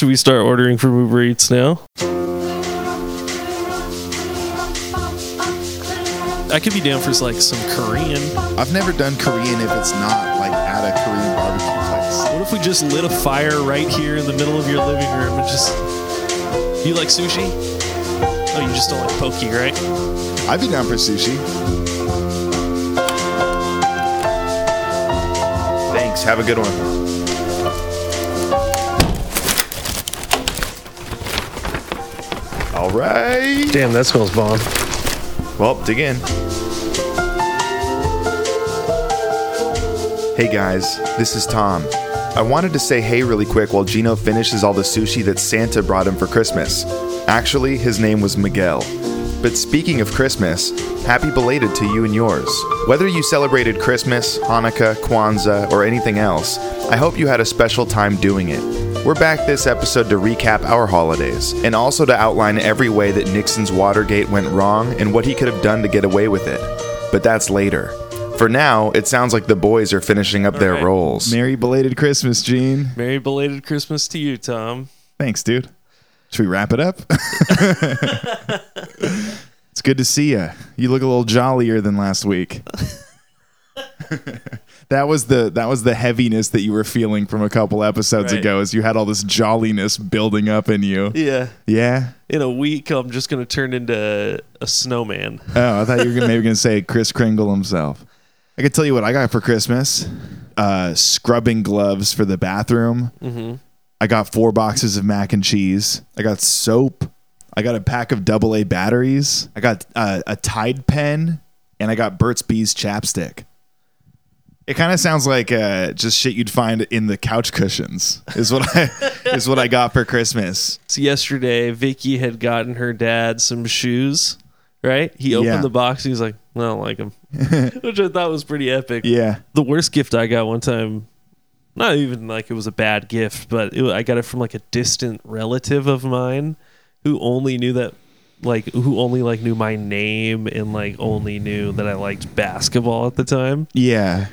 Should we start ordering from Uber Eats now? I could be down for like some Korean. I've never done Korean if it's not like at a Korean barbecue place. What if we just lit a fire right here in the middle of your living room and just. You like sushi? Oh, you just don't like poke, right? I'd be down for sushi. Thanks. Have a good one. All right. Damn, that smells bomb. Well, dig in. Hey guys, this is Tom. I wanted to say hey really quick while Gino finishes all the sushi that Santa brought him for Christmas. Actually, his name was Miguel. But speaking of Christmas, happy belated to you and yours. Whether you celebrated Christmas, Hanukkah, Kwanzaa, or anything else, I hope you had a special time doing it. We're back this episode to recap our holidays, and also to outline every way that Nixon's Watergate went wrong and what he could have done to get away with it. But that's later. For now, it sounds like the boys are finishing up their right. roles. Merry belated Christmas, Gene. Merry belated Christmas to you, Tom. Thanks, dude. Should we wrap it up? it's good to see you. You look a little jollier than last week. that was the that was the heaviness that you were feeling from a couple episodes Right. ago as you had all this jolliness building up in you. Yeah. Yeah. In a week, I'm just going to turn into a snowman. Oh, I thought you were gonna, maybe going to say Kris Kringle himself. I could tell you what I got for Christmas: uh, scrubbing gloves for the bathroom. Mm-hmm. I got four boxes of mac and cheese. I got soap. I got a pack of double A batteries. I got uh, a Tide pen, and I got Burt's Bees chapstick. It kind of sounds like uh, just shit you'd find in the couch cushions. Is what I is what I got for Christmas. So yesterday, Vicky had gotten her dad some shoes, right? He opened Yeah. the box. He was like, I don't like them, which I thought was pretty epic. Yeah, The worst gift I got one time, not even like it was a bad gift, but it, I got it from like a distant relative of mine who only knew that, like, who only like knew my name and like only knew that I liked basketball at the time. yeah.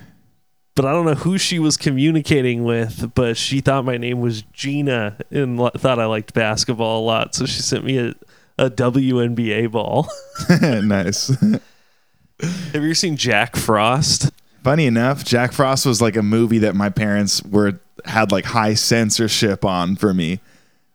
But I don't know who she was communicating with, but she thought my name was Gina and lo- thought I liked basketball a lot. So she sent me a, a WNBA ball. nice. Have you ever seen Jack Frost? Funny enough, Jack Frost was like a movie that my parents were had like high censorship on for me.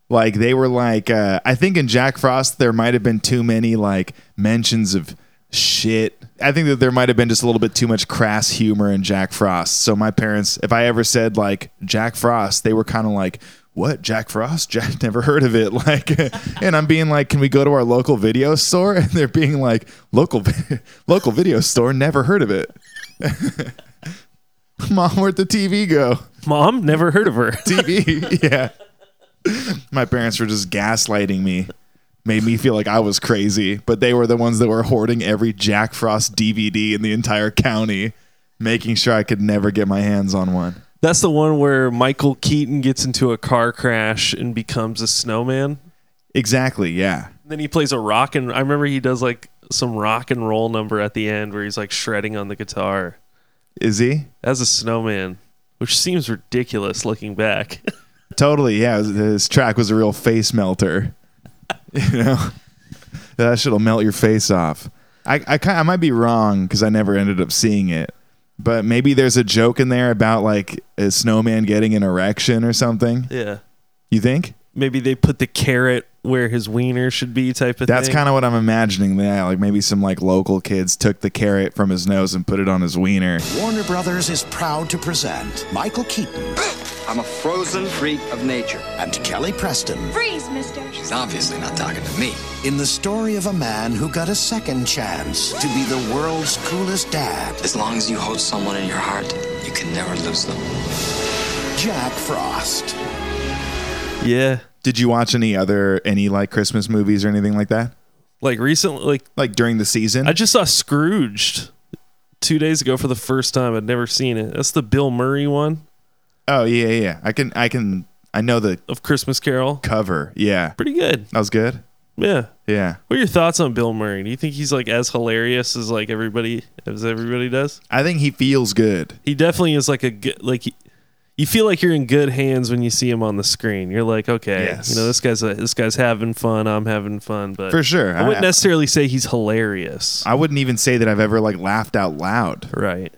Like they were like uh, I think in Jack Frost there might have been too many like mentions of shit. I think that there might have been just a little bit too much crass humor in Jack Frost. So my parents, if I ever said like Jack Frost, they were kind of like, "What Jack Frost? Jack never heard of it." Like, and I'm being like, "Can we go to our local video store?" And they're being like, "Local, local video store? Never heard of it." Mom, where'd the TV go? Mom, never heard of her. TV, yeah. My parents were just gaslighting me, made me feel like I was crazy, but they were the ones that were hoarding every Jack Frost DVD in the entire county, making sure I could never get my hands on one. That's the one where Michael Keaton gets into a car crash and becomes a snowman. Exactly, yeah. Then he plays a rock and I remember he does like some rock and roll number at the end where he's like shredding on the guitar Is he? as a snowman, which seems ridiculous looking back. Totally, yeah. His track was a real face melter. You know, that shit'll melt your face off. I I, kind I might be wrong because I never ended up seeing it, but maybe there's a joke in there about like a snowman getting an erection or something. yeah. You think? Maybe they put the carrot where his wiener should be type of thing. That's thing. kind of what I'm imagining. Yeah, like maybe some like local kids took the carrot from his nose and put it on his wiener. Warner Brothers is proud to present Michael Keaton I'm a frozen freak of nature. and Kelly Preston Freeze, mister. She's obviously not talking to me. in the story of a man who got a second chance to be the world's coolest dad, As long as you hold someone in your heart, you can never lose them. Jack Frost. Yeah. Did you watch any other any like Christmas movies or anything like that? Like recently like Like during the season? I just saw Scrooged two days ago for the first time. I'd never seen it. That's the Bill Murray one oh yeah, yeah, yeah. I can I can I know the of Christmas Carol. cover. Yeah, Pretty good. that was good. Yeah. Yeah, What are your thoughts on Bill Murray? Do you think he's like as hilarious as like everybody as everybody does? I think he feels good. He definitely is like a good like he, you feel like you're in good hands when you see him on the screen. You're like, okay, Yes. you know, this guy's a, this guy's having fun. I'm having fun, but For sure. I wouldn't I- necessarily say he's hilarious. I wouldn't even say that I've ever like laughed out loud. right?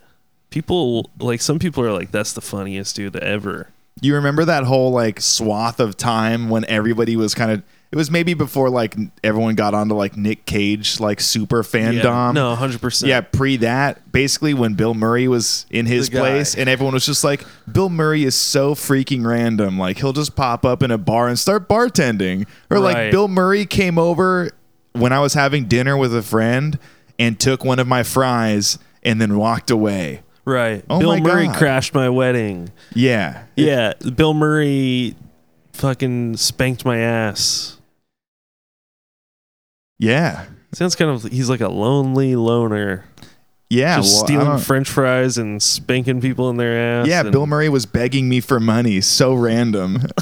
People like some people are like, that's the funniest dude ever. You remember that whole like swath of time when everybody was kind of it was maybe before like everyone got onto like Nick Cage like super fandom. no, hundred percent. Yeah, pre that, basically when Bill Murray was in his place and everyone was just like, Bill Murray is so freaking random. Like he'll just pop up in a bar and start bartending. Or like Bill Murray came over when I was having dinner with a friend and took one of my fries and then walked away. right. Oh Bill Murray God. crashed my wedding. Yeah. Yeah, Bill Murray fucking spanked my ass. Yeah. Sounds kind of he's like a lonely loner, Yeah. just well, stealing French fries and spanking people in their ass. Yeah, and- Bill Murray was begging me for money. So random.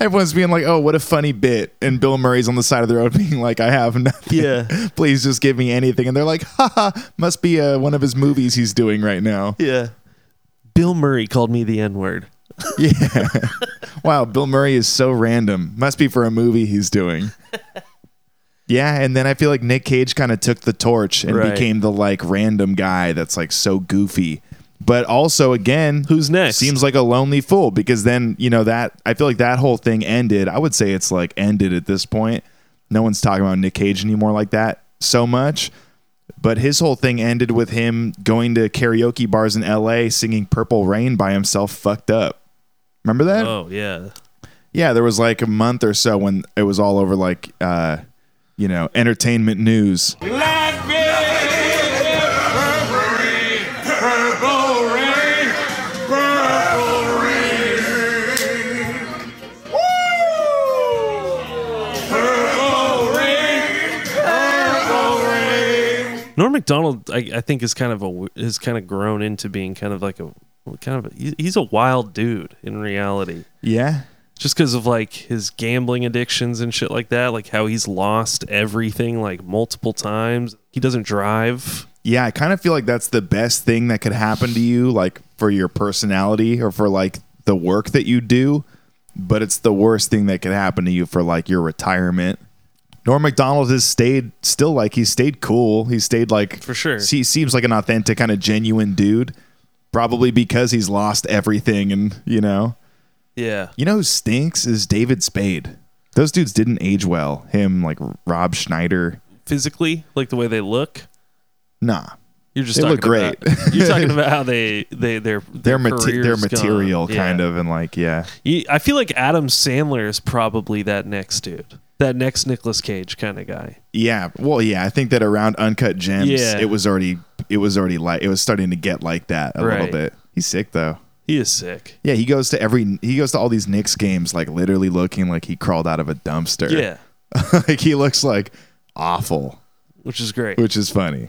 Everyone's being like, "Oh, what a funny bit," and Bill Murray's on the side of the road being like, "I have nothing. Yeah. please just give me anything." And they're like, "Haha, must be uh, one of his movies he's doing right now." Yeah. Bill Murray called me the N word. Yeah. wow, Bill Murray is so random. Must be for a movie he's doing. Yeah, and then I feel like Nick Cage kind of took the torch and Right. became the like random guy that's like so goofy. But also again, Who's next? Seems like a lonely fool because then, you know, that I feel like that whole thing ended. I would say it's like ended at this point. No one's talking about Nick Cage anymore like that so much. But his whole thing ended with him going to karaoke bars in LA singing Purple Rain by himself fucked up. Remember that? Oh yeah. Yeah, there was like a month or so when it was all over like uh you know, entertainment news. Norm Macdonald, I, I think, is kind of a is kind of grown into being kind of like a kind of a, he's a wild dude in reality. Yeah. Just because of like his gambling addictions and shit like that, like how he's lost everything like multiple times. He doesn't drive. Yeah, I kind of feel like that's the best thing that could happen to you, like for your personality or for like the work that you do. But it's the worst thing that could happen to you for like your retirement. Norm Macdonald has stayed still like he stayed cool. He stayed like For sure. He seems like an authentic kind of genuine dude. Probably because he's lost everything and you know. Yeah. You know who stinks is David Spade. Those dudes didn't age well. Him like Rob Schneider. Physically, like the way they look. Nah. You're just They talking look great. About, you're talking about how they they their Their, mate- their career's material gone. kind Yeah. of and like yeah. I feel like Adam Sandler is probably that next dude, that next Nicolas Cage kind of guy. Yeah, well, yeah, I think that around Uncut Gems, Yeah. it was already, it was already like, it was starting to get like that a little bit. He's sick though. He is sick. Yeah, he goes to every, he goes to all these Knicks games, like literally looking like he crawled out of a dumpster. Yeah, like he looks like awful, which is great which is funny.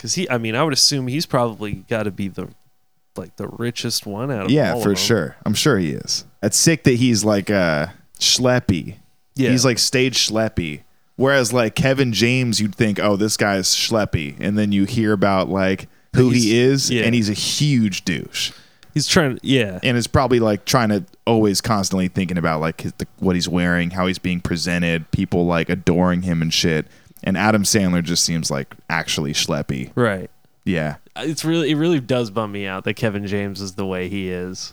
Because he. I mean, I would assume he's probably got to be the like the richest one out of Yeah, all for of them. sure. I'm sure he is. It's sick that he's like uh schleppy. Yeah, He's like stage schleppy. Whereas like Kevin James, you'd think, oh, this guy's schleppy, and then you hear about like who He's- he is, yeah. and he's a huge douche. he's trying. Yeah, and is probably like trying to always constantly thinking about like his, the, what he's wearing, how he's being presented, people like adoring him and shit. And Adam Sandler just seems like actually schleppy. right. Yeah. It's really it really does bum me out that Kevin James is the way he is.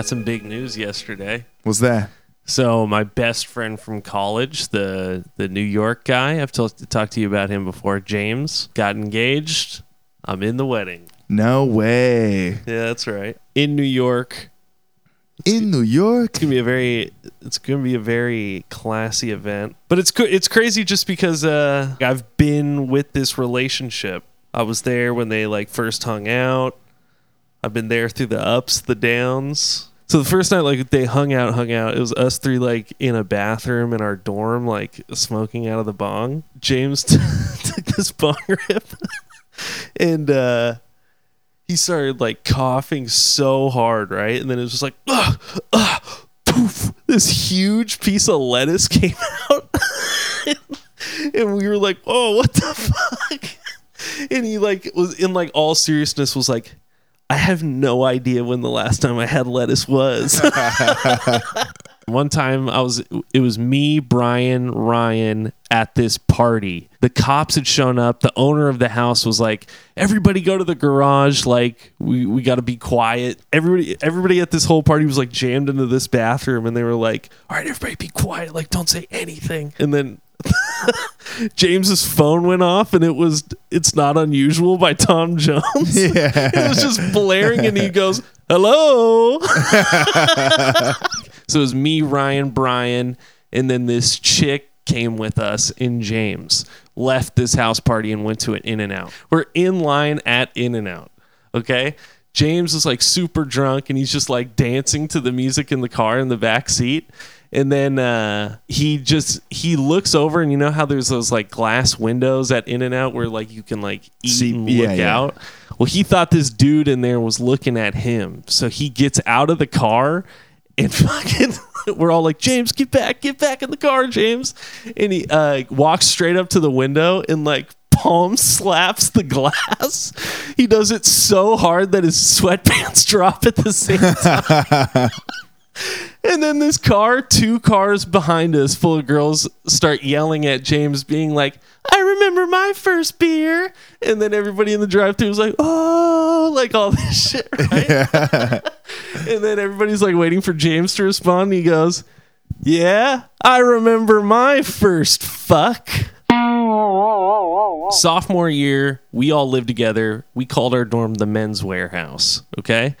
Got some big news yesterday. What's that? So my best friend from college, the the New York guy, I've told, talked to you about him before. James got engaged. I'm in the wedding. No way. Yeah, that's right. In New York. In New York. It's gonna be a very it's gonna be a very classy event. But it's it's crazy just because uh, I've been with this relationship. I was there when they like first hung out. I've been there through the ups, the downs. So the first night, like they hung out, hung out. It was us three, like in a bathroom in our dorm, like smoking out of the bong. James took this bong rip, and uh, he started like coughing so hard, right? And then it was just like, ugh, ugh, poof. This huge piece of lettuce came out, and we were like, oh, what the fuck? And he like was in like all seriousness was like, I have no idea when the last time I had lettuce was. One time I was it was me, Brian, Ryan at this party. The cops had shown up. The owner of the house was like, "Everybody go to the garage. Like we we got to be quiet." Everybody everybody at this whole party was like jammed into this bathroom and they were like, "All right, everybody be quiet. Like don't say anything." And then James's phone went off and it was It's Not Unusual by Tom Jones. Yeah. it was just blaring and he goes, Hello. so it was me, Ryan, Brian, and then this chick came with us in James, left this house party and went to an In and Out. We're in line at In and Out. Okay. James is like super drunk and he's just like dancing to the music in the car in the back seat. And then uh, he just he looks over and you know how there's those like glass windows at In and Out where like you can like eat See- and yeah, look yeah. out. Well, he thought this dude in there was looking at him. So he gets out of the car and fucking we're all like, James, get back, get back in the car, James. And he uh, walks straight up to the window and like palm slaps the glass. He does it so hard that his sweatpants drop at the same time. And then this car, two cars behind us, full of girls, start yelling at James, being like, I remember my first beer. And then everybody in the drive thru was like, oh, like all this shit, right? Yeah. and then everybody's like waiting for James to respond. And he goes, Yeah, I remember my first fuck. Sophomore year, we all lived together. We called our dorm the men's warehouse. Okay.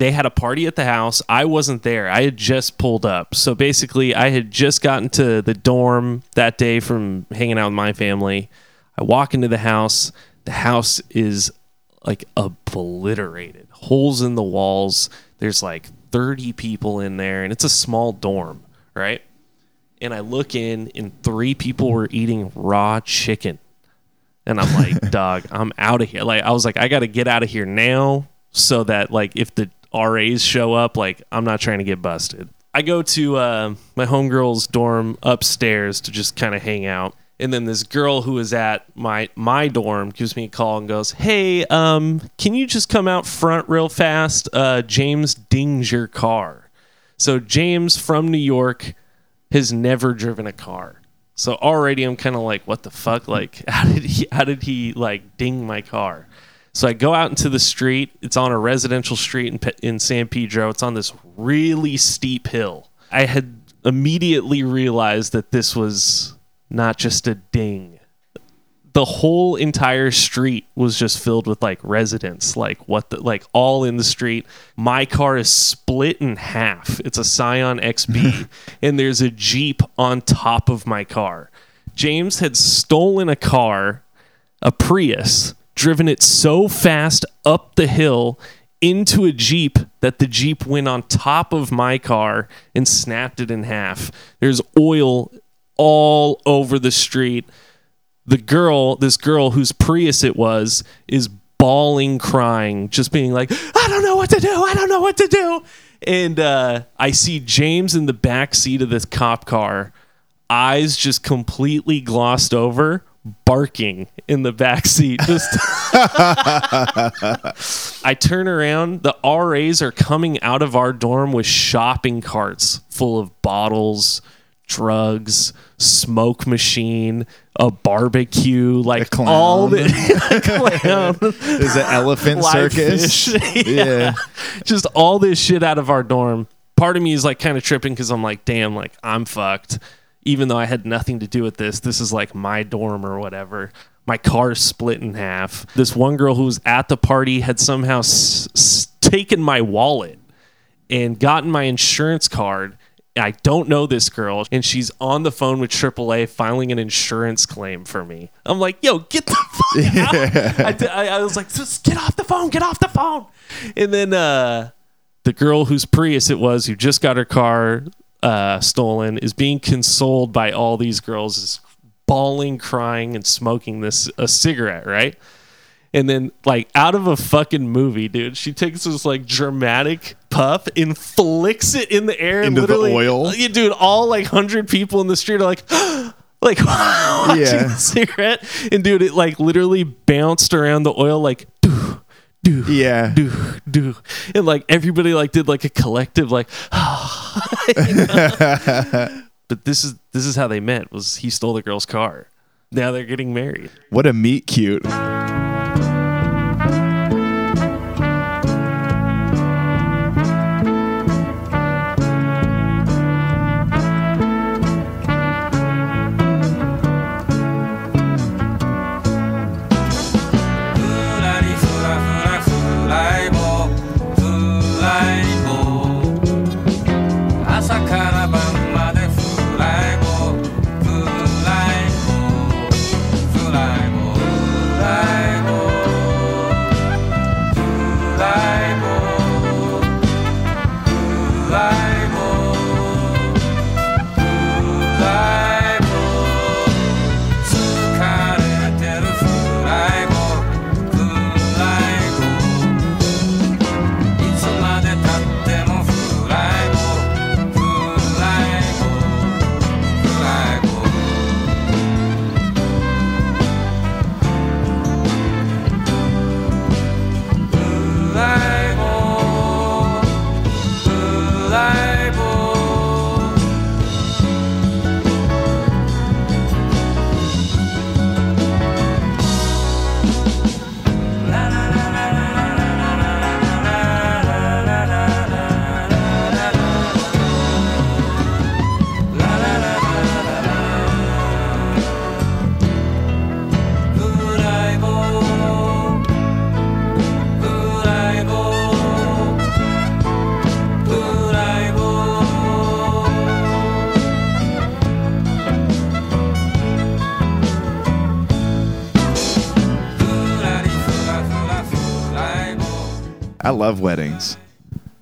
They had a party at the house. I wasn't there. I had just pulled up. So basically, I had just gotten to the dorm that day from hanging out with my family. I walk into the house. The house is like obliterated, holes in the walls. There's like 30 people in there, and it's a small dorm, right? And I look in, and three people were eating raw chicken. And I'm like, dog, I'm out of here. Like, I was like, I got to get out of here now so that, like, if the RAs show up, like, I'm not trying to get busted. I go to uh, my homegirl's dorm upstairs to just kind of hang out. And then this girl who is at my my dorm gives me a call and goes, "Hey, um, can you just come out front real fast? Uh, James dings your car." So James from New York has never driven a car. So already I'm kind of like, what the fuck? Like, how did he? How did he like ding my car? So I go out into the street. It's on a residential street in in San Pedro. It's on this really steep hill. I had immediately realized that this was not just a ding. The whole entire street was just filled with like residents, like what the like all in the street. My car is split in half. It's a Scion XB, and there's a Jeep on top of my car. James had stolen a car, a Prius, driven it so fast up the hill into a Jeep that the Jeep went on top of my car and snapped it in half. There's oil all over the street. The girl, this girl whose Prius it was, is bawling, crying, just being like, I don't know what to do. I don't know what to do. And uh, I see James in the back seat of this cop car, eyes just completely glossed over, barking in the back seat. Just I turn around. The RAs are coming out of our dorm with shopping carts full of bottles, drugs, smoke machine, a barbecue, like clown. all the clown. There's an elephant Live circus. fish. Yeah. Just all this shit out of our dorm. part of me is like kind of tripping because I'm like, damn, like I'm fucked. Even though I had nothing to do with this, this is like my dorm or whatever. My car split in half. This one girl who was at the party had somehow s- s- taken my wallet and gotten my insurance card. I don't know this girl, and she's on the phone with AAA filing an insurance claim for me. I'm like, yo, get the fuck out. I, did- I, I was like, just get off the phone, get off the phone. And then uh, the girl whose Prius it was, who just got her car uh, stolen, is being consoled by all these girls, is bawling, crying, and smoking this a cigarette, right? And then, like, out of a fucking movie, dude, she takes this like dramatic puff and flicks it in the air. Into the oil? Yeah, dude, all like hundred people in the street are like, like watching Yeah. the cigarette, and dude, it like literally bounced around the oil, like, doo, doo, Yeah. doo, doo, and like everybody like did like a collective like. but this is this is how they met. Was he stole the girl's car? Now they're getting married. What a meet cute. I love weddings.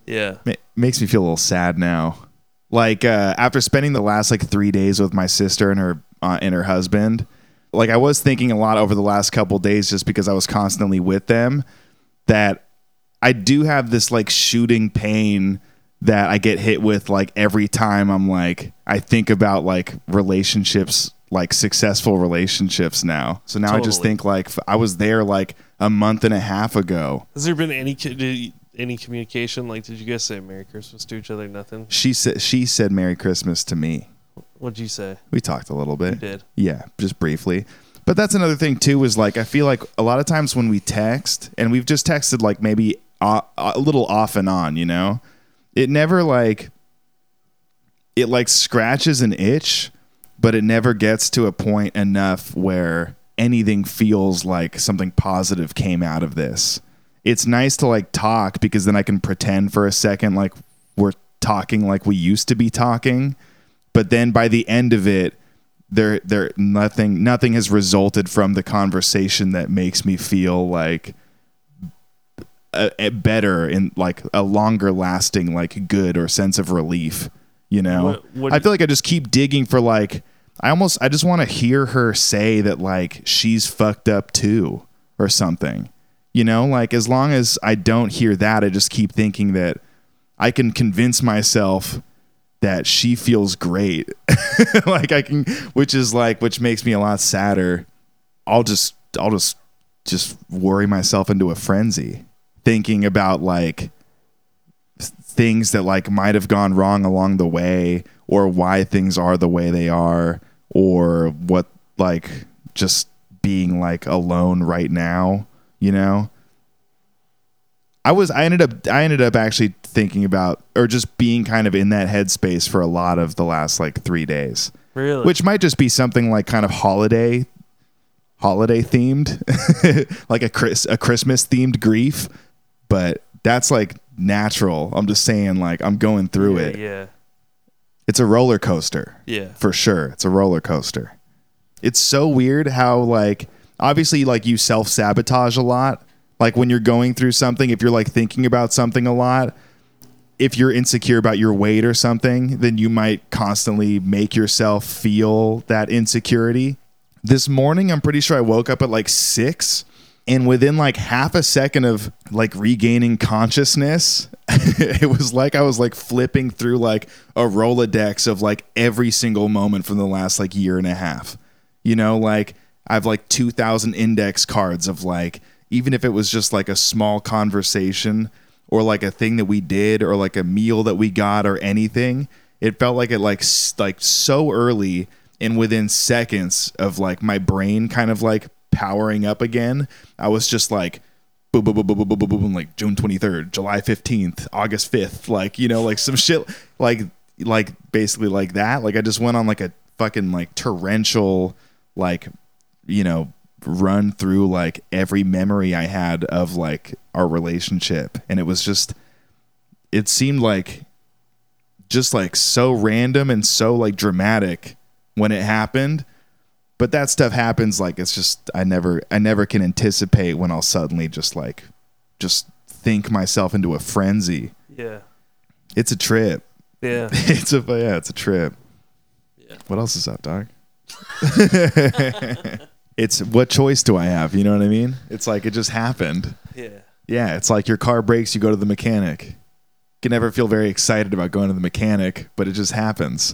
Yeah. Ma- makes me feel a little sad now. Like uh, after spending the last like three days with my sister and her uh, and her husband, like I was thinking a lot over the last couple days, just because I was constantly with them, that I do have this like shooting pain that I get hit with like every time I'm like I think about like relationships, like successful relationships now. So now I just Totally. think like f- I was there like a month and a half ago. Has there been any co- did, any communication? Like, did you guys say Merry Christmas to each other? Nothing. She said she said Merry Christmas to me. What'd you say? We talked a little bit. You did. Yeah, just briefly. But that's another thing too. Is like I feel like a lot of times when we text, and we've just texted like maybe a, a little off and on, you know, it never like it like scratches an itch, but it never gets to a point enough where anything feels like something positive came out of this. It's nice to like talk because then I can pretend for a second like we're talking like we used to be talking but then by the end of it there there nothing nothing has resulted from the conversation that makes me feel like a, a better and like a longer lasting like good or sense of relief you know? What- what i feel like i just keep digging for like i almost i just want to hear her say that like she's fucked up too or something you know? Like as long as i don't hear that i just keep thinking that i can convince myself that she feels great. Like i can which is like which makes me a lot sadder. I'll just i'll just just worry myself into a frenzy thinking about like things that like might have gone wrong along the way or why things are the way they are or what like just being like alone right now you know I was I ended up I ended up actually thinking about or just being kind of in that headspace for a lot of the last like three days. Really? Which might just be something like kind of holiday holiday themed. like a Chris a Christmas themed grief. But that's like natural. I'm just saying like I'm going through yeah, it. Yeah. It's a roller coaster Yeah. for sure. It's a roller coaster. It's so weird how like obviously like you self sabotage a lot. Like when you're going through something, if you're like thinking about something a lot, if you're insecure about your weight or something, then you might constantly make yourself feel that insecurity. This morning, I'm pretty sure I woke up at like six, and within like half a second of like regaining consciousness, it was like I was like flipping through like a Rolodex of like every single moment from the last like year and a half. You know, like I have like 2,000 index cards of like, even if it was just like a small conversation or like a thing that we did or like a meal that we got or anything, it felt like it like like so early and within seconds of like my brain kind of like powering up again, I was just like boom, boom, boom, boom, boom, boom, boom, boom, like June 23rd, July 15th, August 5th, like, you know, like some shit, like, like basically like that. Like I just went on like a fucking like torrential, like, you know, run through like every memory I had of like our relationship. And it was just, it seemed like just like so random and so like dramatic when it happened but that stuff happens like it's just i never i never can anticipate when i'll suddenly just like just think myself into a frenzy. Yeah. it's a trip. Yeah. it's a yeah it's a trip. Yeah. what else is up dog? It's what choice do i have? You know what i mean? It's like it just happened. Yeah. yeah it's like your car breaks you go to the mechanic. You can never feel very excited about going to the mechanic but it just happens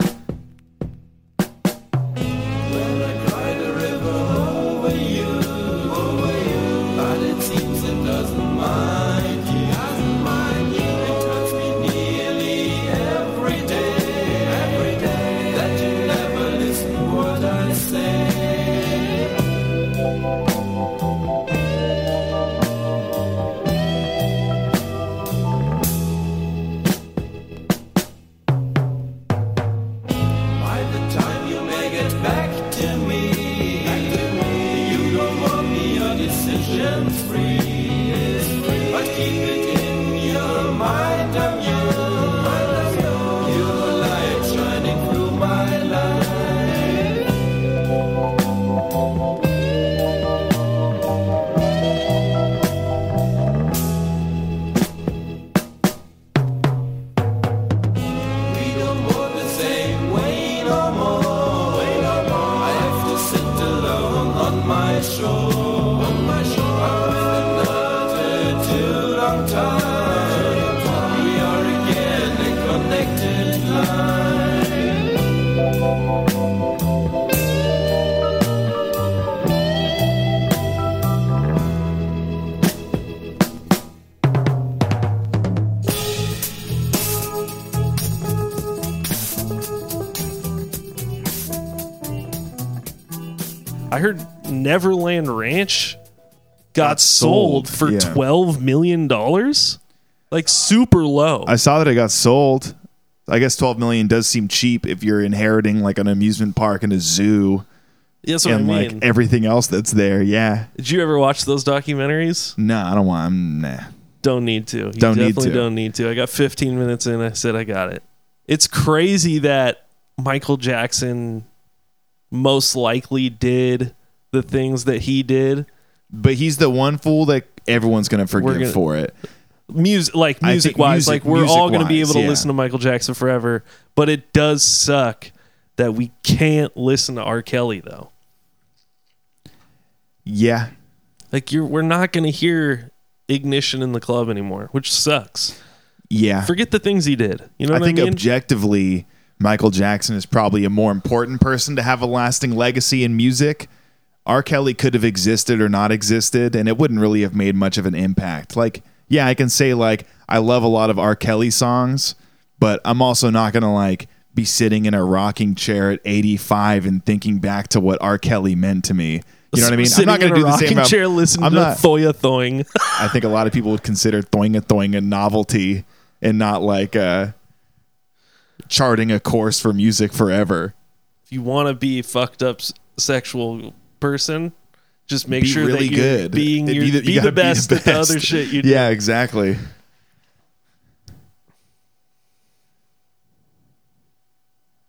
my. On my. I've been too long time. We are again a connected line. I heard Neverland Ranch got, Got sold, sold, for yeah. twelve million dollars. Like super low. I saw that it got sold. I guess 12 million does seem cheap if you're inheriting like an amusement park and a zoo what and I mean. like everything else that's there. Yeah. Did you ever watch those documentaries? No, I don't want. I'm, nah. Don't need to. You Don't need definitely to. don't need to. I got 15 minutes in. I said I got it. It's crazy that Michael Jackson most likely did the things that he did. But he's the one fool that everyone's gonna forgive gonna- for it. Music, like I think music wise, music- like we're all going to be music-wise, able to yeah. listen to Michael Jackson forever. But it does suck that we can't listen to R. Kelly though. Yeah. Like you're, we're not going to hear Ignition in the club anymore, which sucks. Yeah. Forget the things he did. You know I what I, think mean? objectively, Michael Jackson is probably a more important person to have a lasting legacy in music. R. Kelly could have existed or not existed, and it wouldn't really have made much of an impact. Like, yeah, I can say like I love a lot of R. Kelly songs, but I'm also not gonna like be sitting in a rocking chair at 85 and thinking back to what R. Kelly meant to me. You know what I mean? Sitting I'm not in gonna a do the same. about- chair, listening I'm to not. Thoia Thoing. I think a lot of people would consider Thoing a Thoing a novelty and not like uh charting a course for music forever. If you want to be fucked up sexual person, just make be sure really that you're good. being Be your, the- be, you the gotta best at the other shit you do. Yeah, exactly.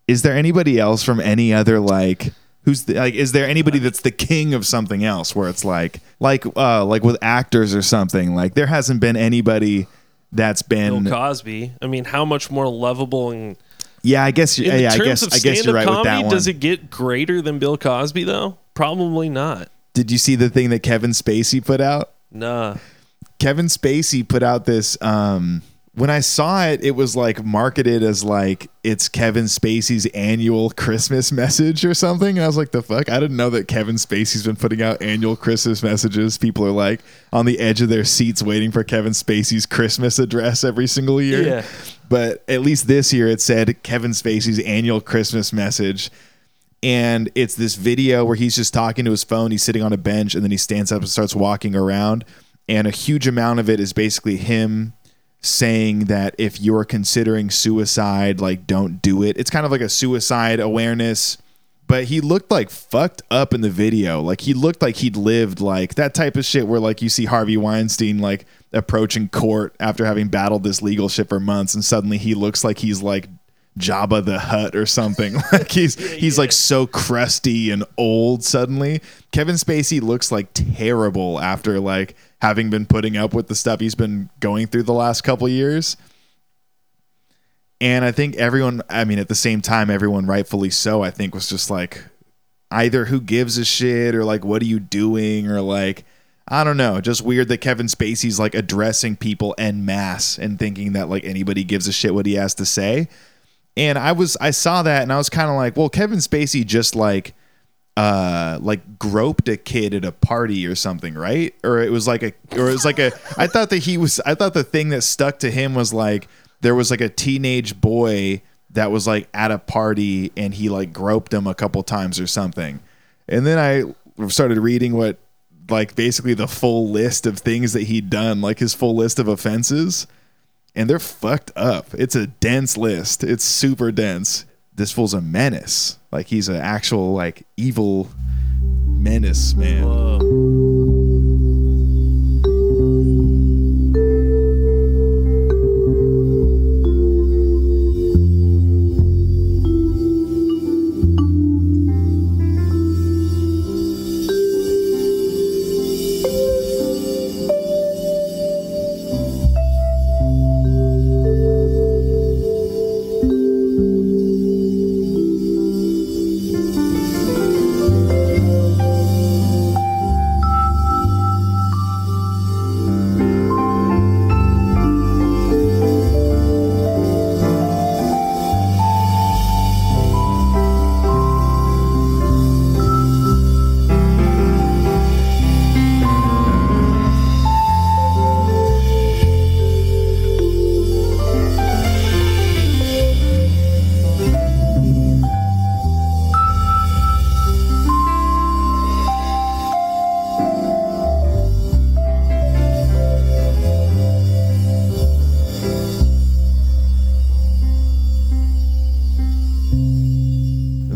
Is there anybody else from any other like who's the, like is there anybody that's the king of something else where it's like like uh like with actors or something like there hasn't been anybody that's been Bill Cosby. I mean, how much more lovable and yeah I guess you in yeah I terms guess of I guess you're right with comedy, that one. does it get greater than Bill Cosby though? Probably not. Did you see the thing that Kevin Spacey put out? Nah. Kevin Spacey put out this um when I saw it, it was like marketed as like it's Kevin Spacey's annual Christmas message or something. And I was like, the fuck? I didn't know that Kevin Spacey's been putting out annual Christmas messages. People are like on the edge of their seats waiting for Kevin Spacey's Christmas address every single year. Yeah. But at least this year it said Kevin Spacey's annual Christmas message. And it's this video where he's just talking to his phone. He's sitting on a bench and then he stands up and starts walking around. And a huge amount of it is basically him saying that if you're considering suicide, like don't do it. It's kind of like a suicide awareness. But he looked like fucked up in the video. Like he looked like he'd lived like that type of shit where like you see Harvey Weinstein like approaching court after having battled this legal shit for months and suddenly he looks like he's like Jabba the Hutt or something. like he's he's like so crusty and old suddenly. Kevin Spacey looks like terrible after like having been putting up with the stuff he's been going through the last couple years. And I think everyone, I mean, at the same time, everyone rightfully so, I think was just like either who gives a shit or like what are you doing or like I don't know, just weird that Kevin Spacey's like addressing people en masse and thinking that like anybody gives a shit what he has to say. And I was I saw that and I was kind of like, well, Kevin Spacey just like uh like groped a kid at a party or something, right? Or it was like a or it was like a I thought that he was I thought the thing that stuck to him was like there was like a teenage boy that was like at a party and he like groped him a couple times or something. And then I started reading what like basically the full list of things that he'd done, like his full list of offenses and they're fucked up. It's a dense list. It's super dense. This fool's a menace. Like he's an actual like evil menace, man. Whoa.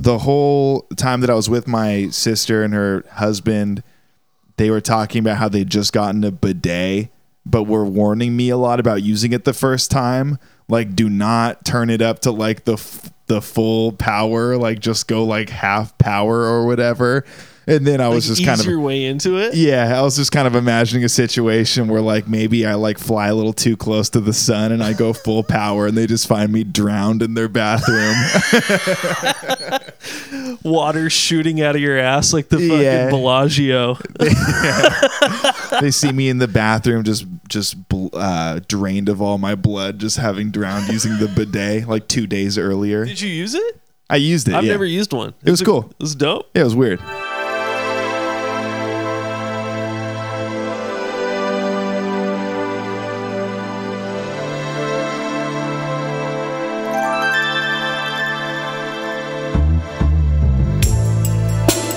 The whole time that I was with my sister and her husband, they were talking about how they'd just gotten a bidet, but were warning me a lot about using it the first time. Like, do not turn it up to like the f- the full power. Like, just go like half power or whatever. And then I was Like, just kind of your way into it. Yeah, I was just kind of imagining a situation where like maybe I like fly a little too close to the sun and I go full power and they just find me drowned in their bathroom. Water shooting out of your ass like the fucking Yeah. Bellagio. they see me in the bathroom just just uh, drained of all my blood just having drowned using the bidet like 2 days earlier. Did you use it? I used it. I've yeah. never used one. It was a- cool. It was dope. Yeah, it was weird.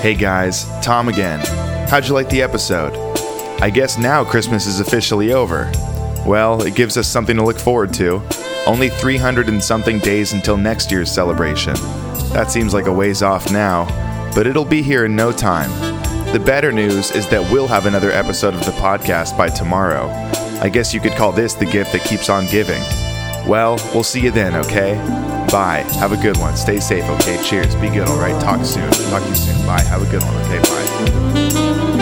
Hey guys, Tom again. How'd you like the episode? I guess now Christmas is officially over. Well, it gives us something to look forward to. Only 300 and something days until next year's celebration. That seems like a ways off now, but it'll be here in no time. The better news is that we'll have another episode of the podcast by tomorrow. I guess you could call this the gift that keeps on giving. Well, we'll see you then, okay? Bye. Have a good one. Stay safe, okay? Cheers. Be good, alright? Talk soon. Talk to you soon. Bye. Have a good one, okay? Bye.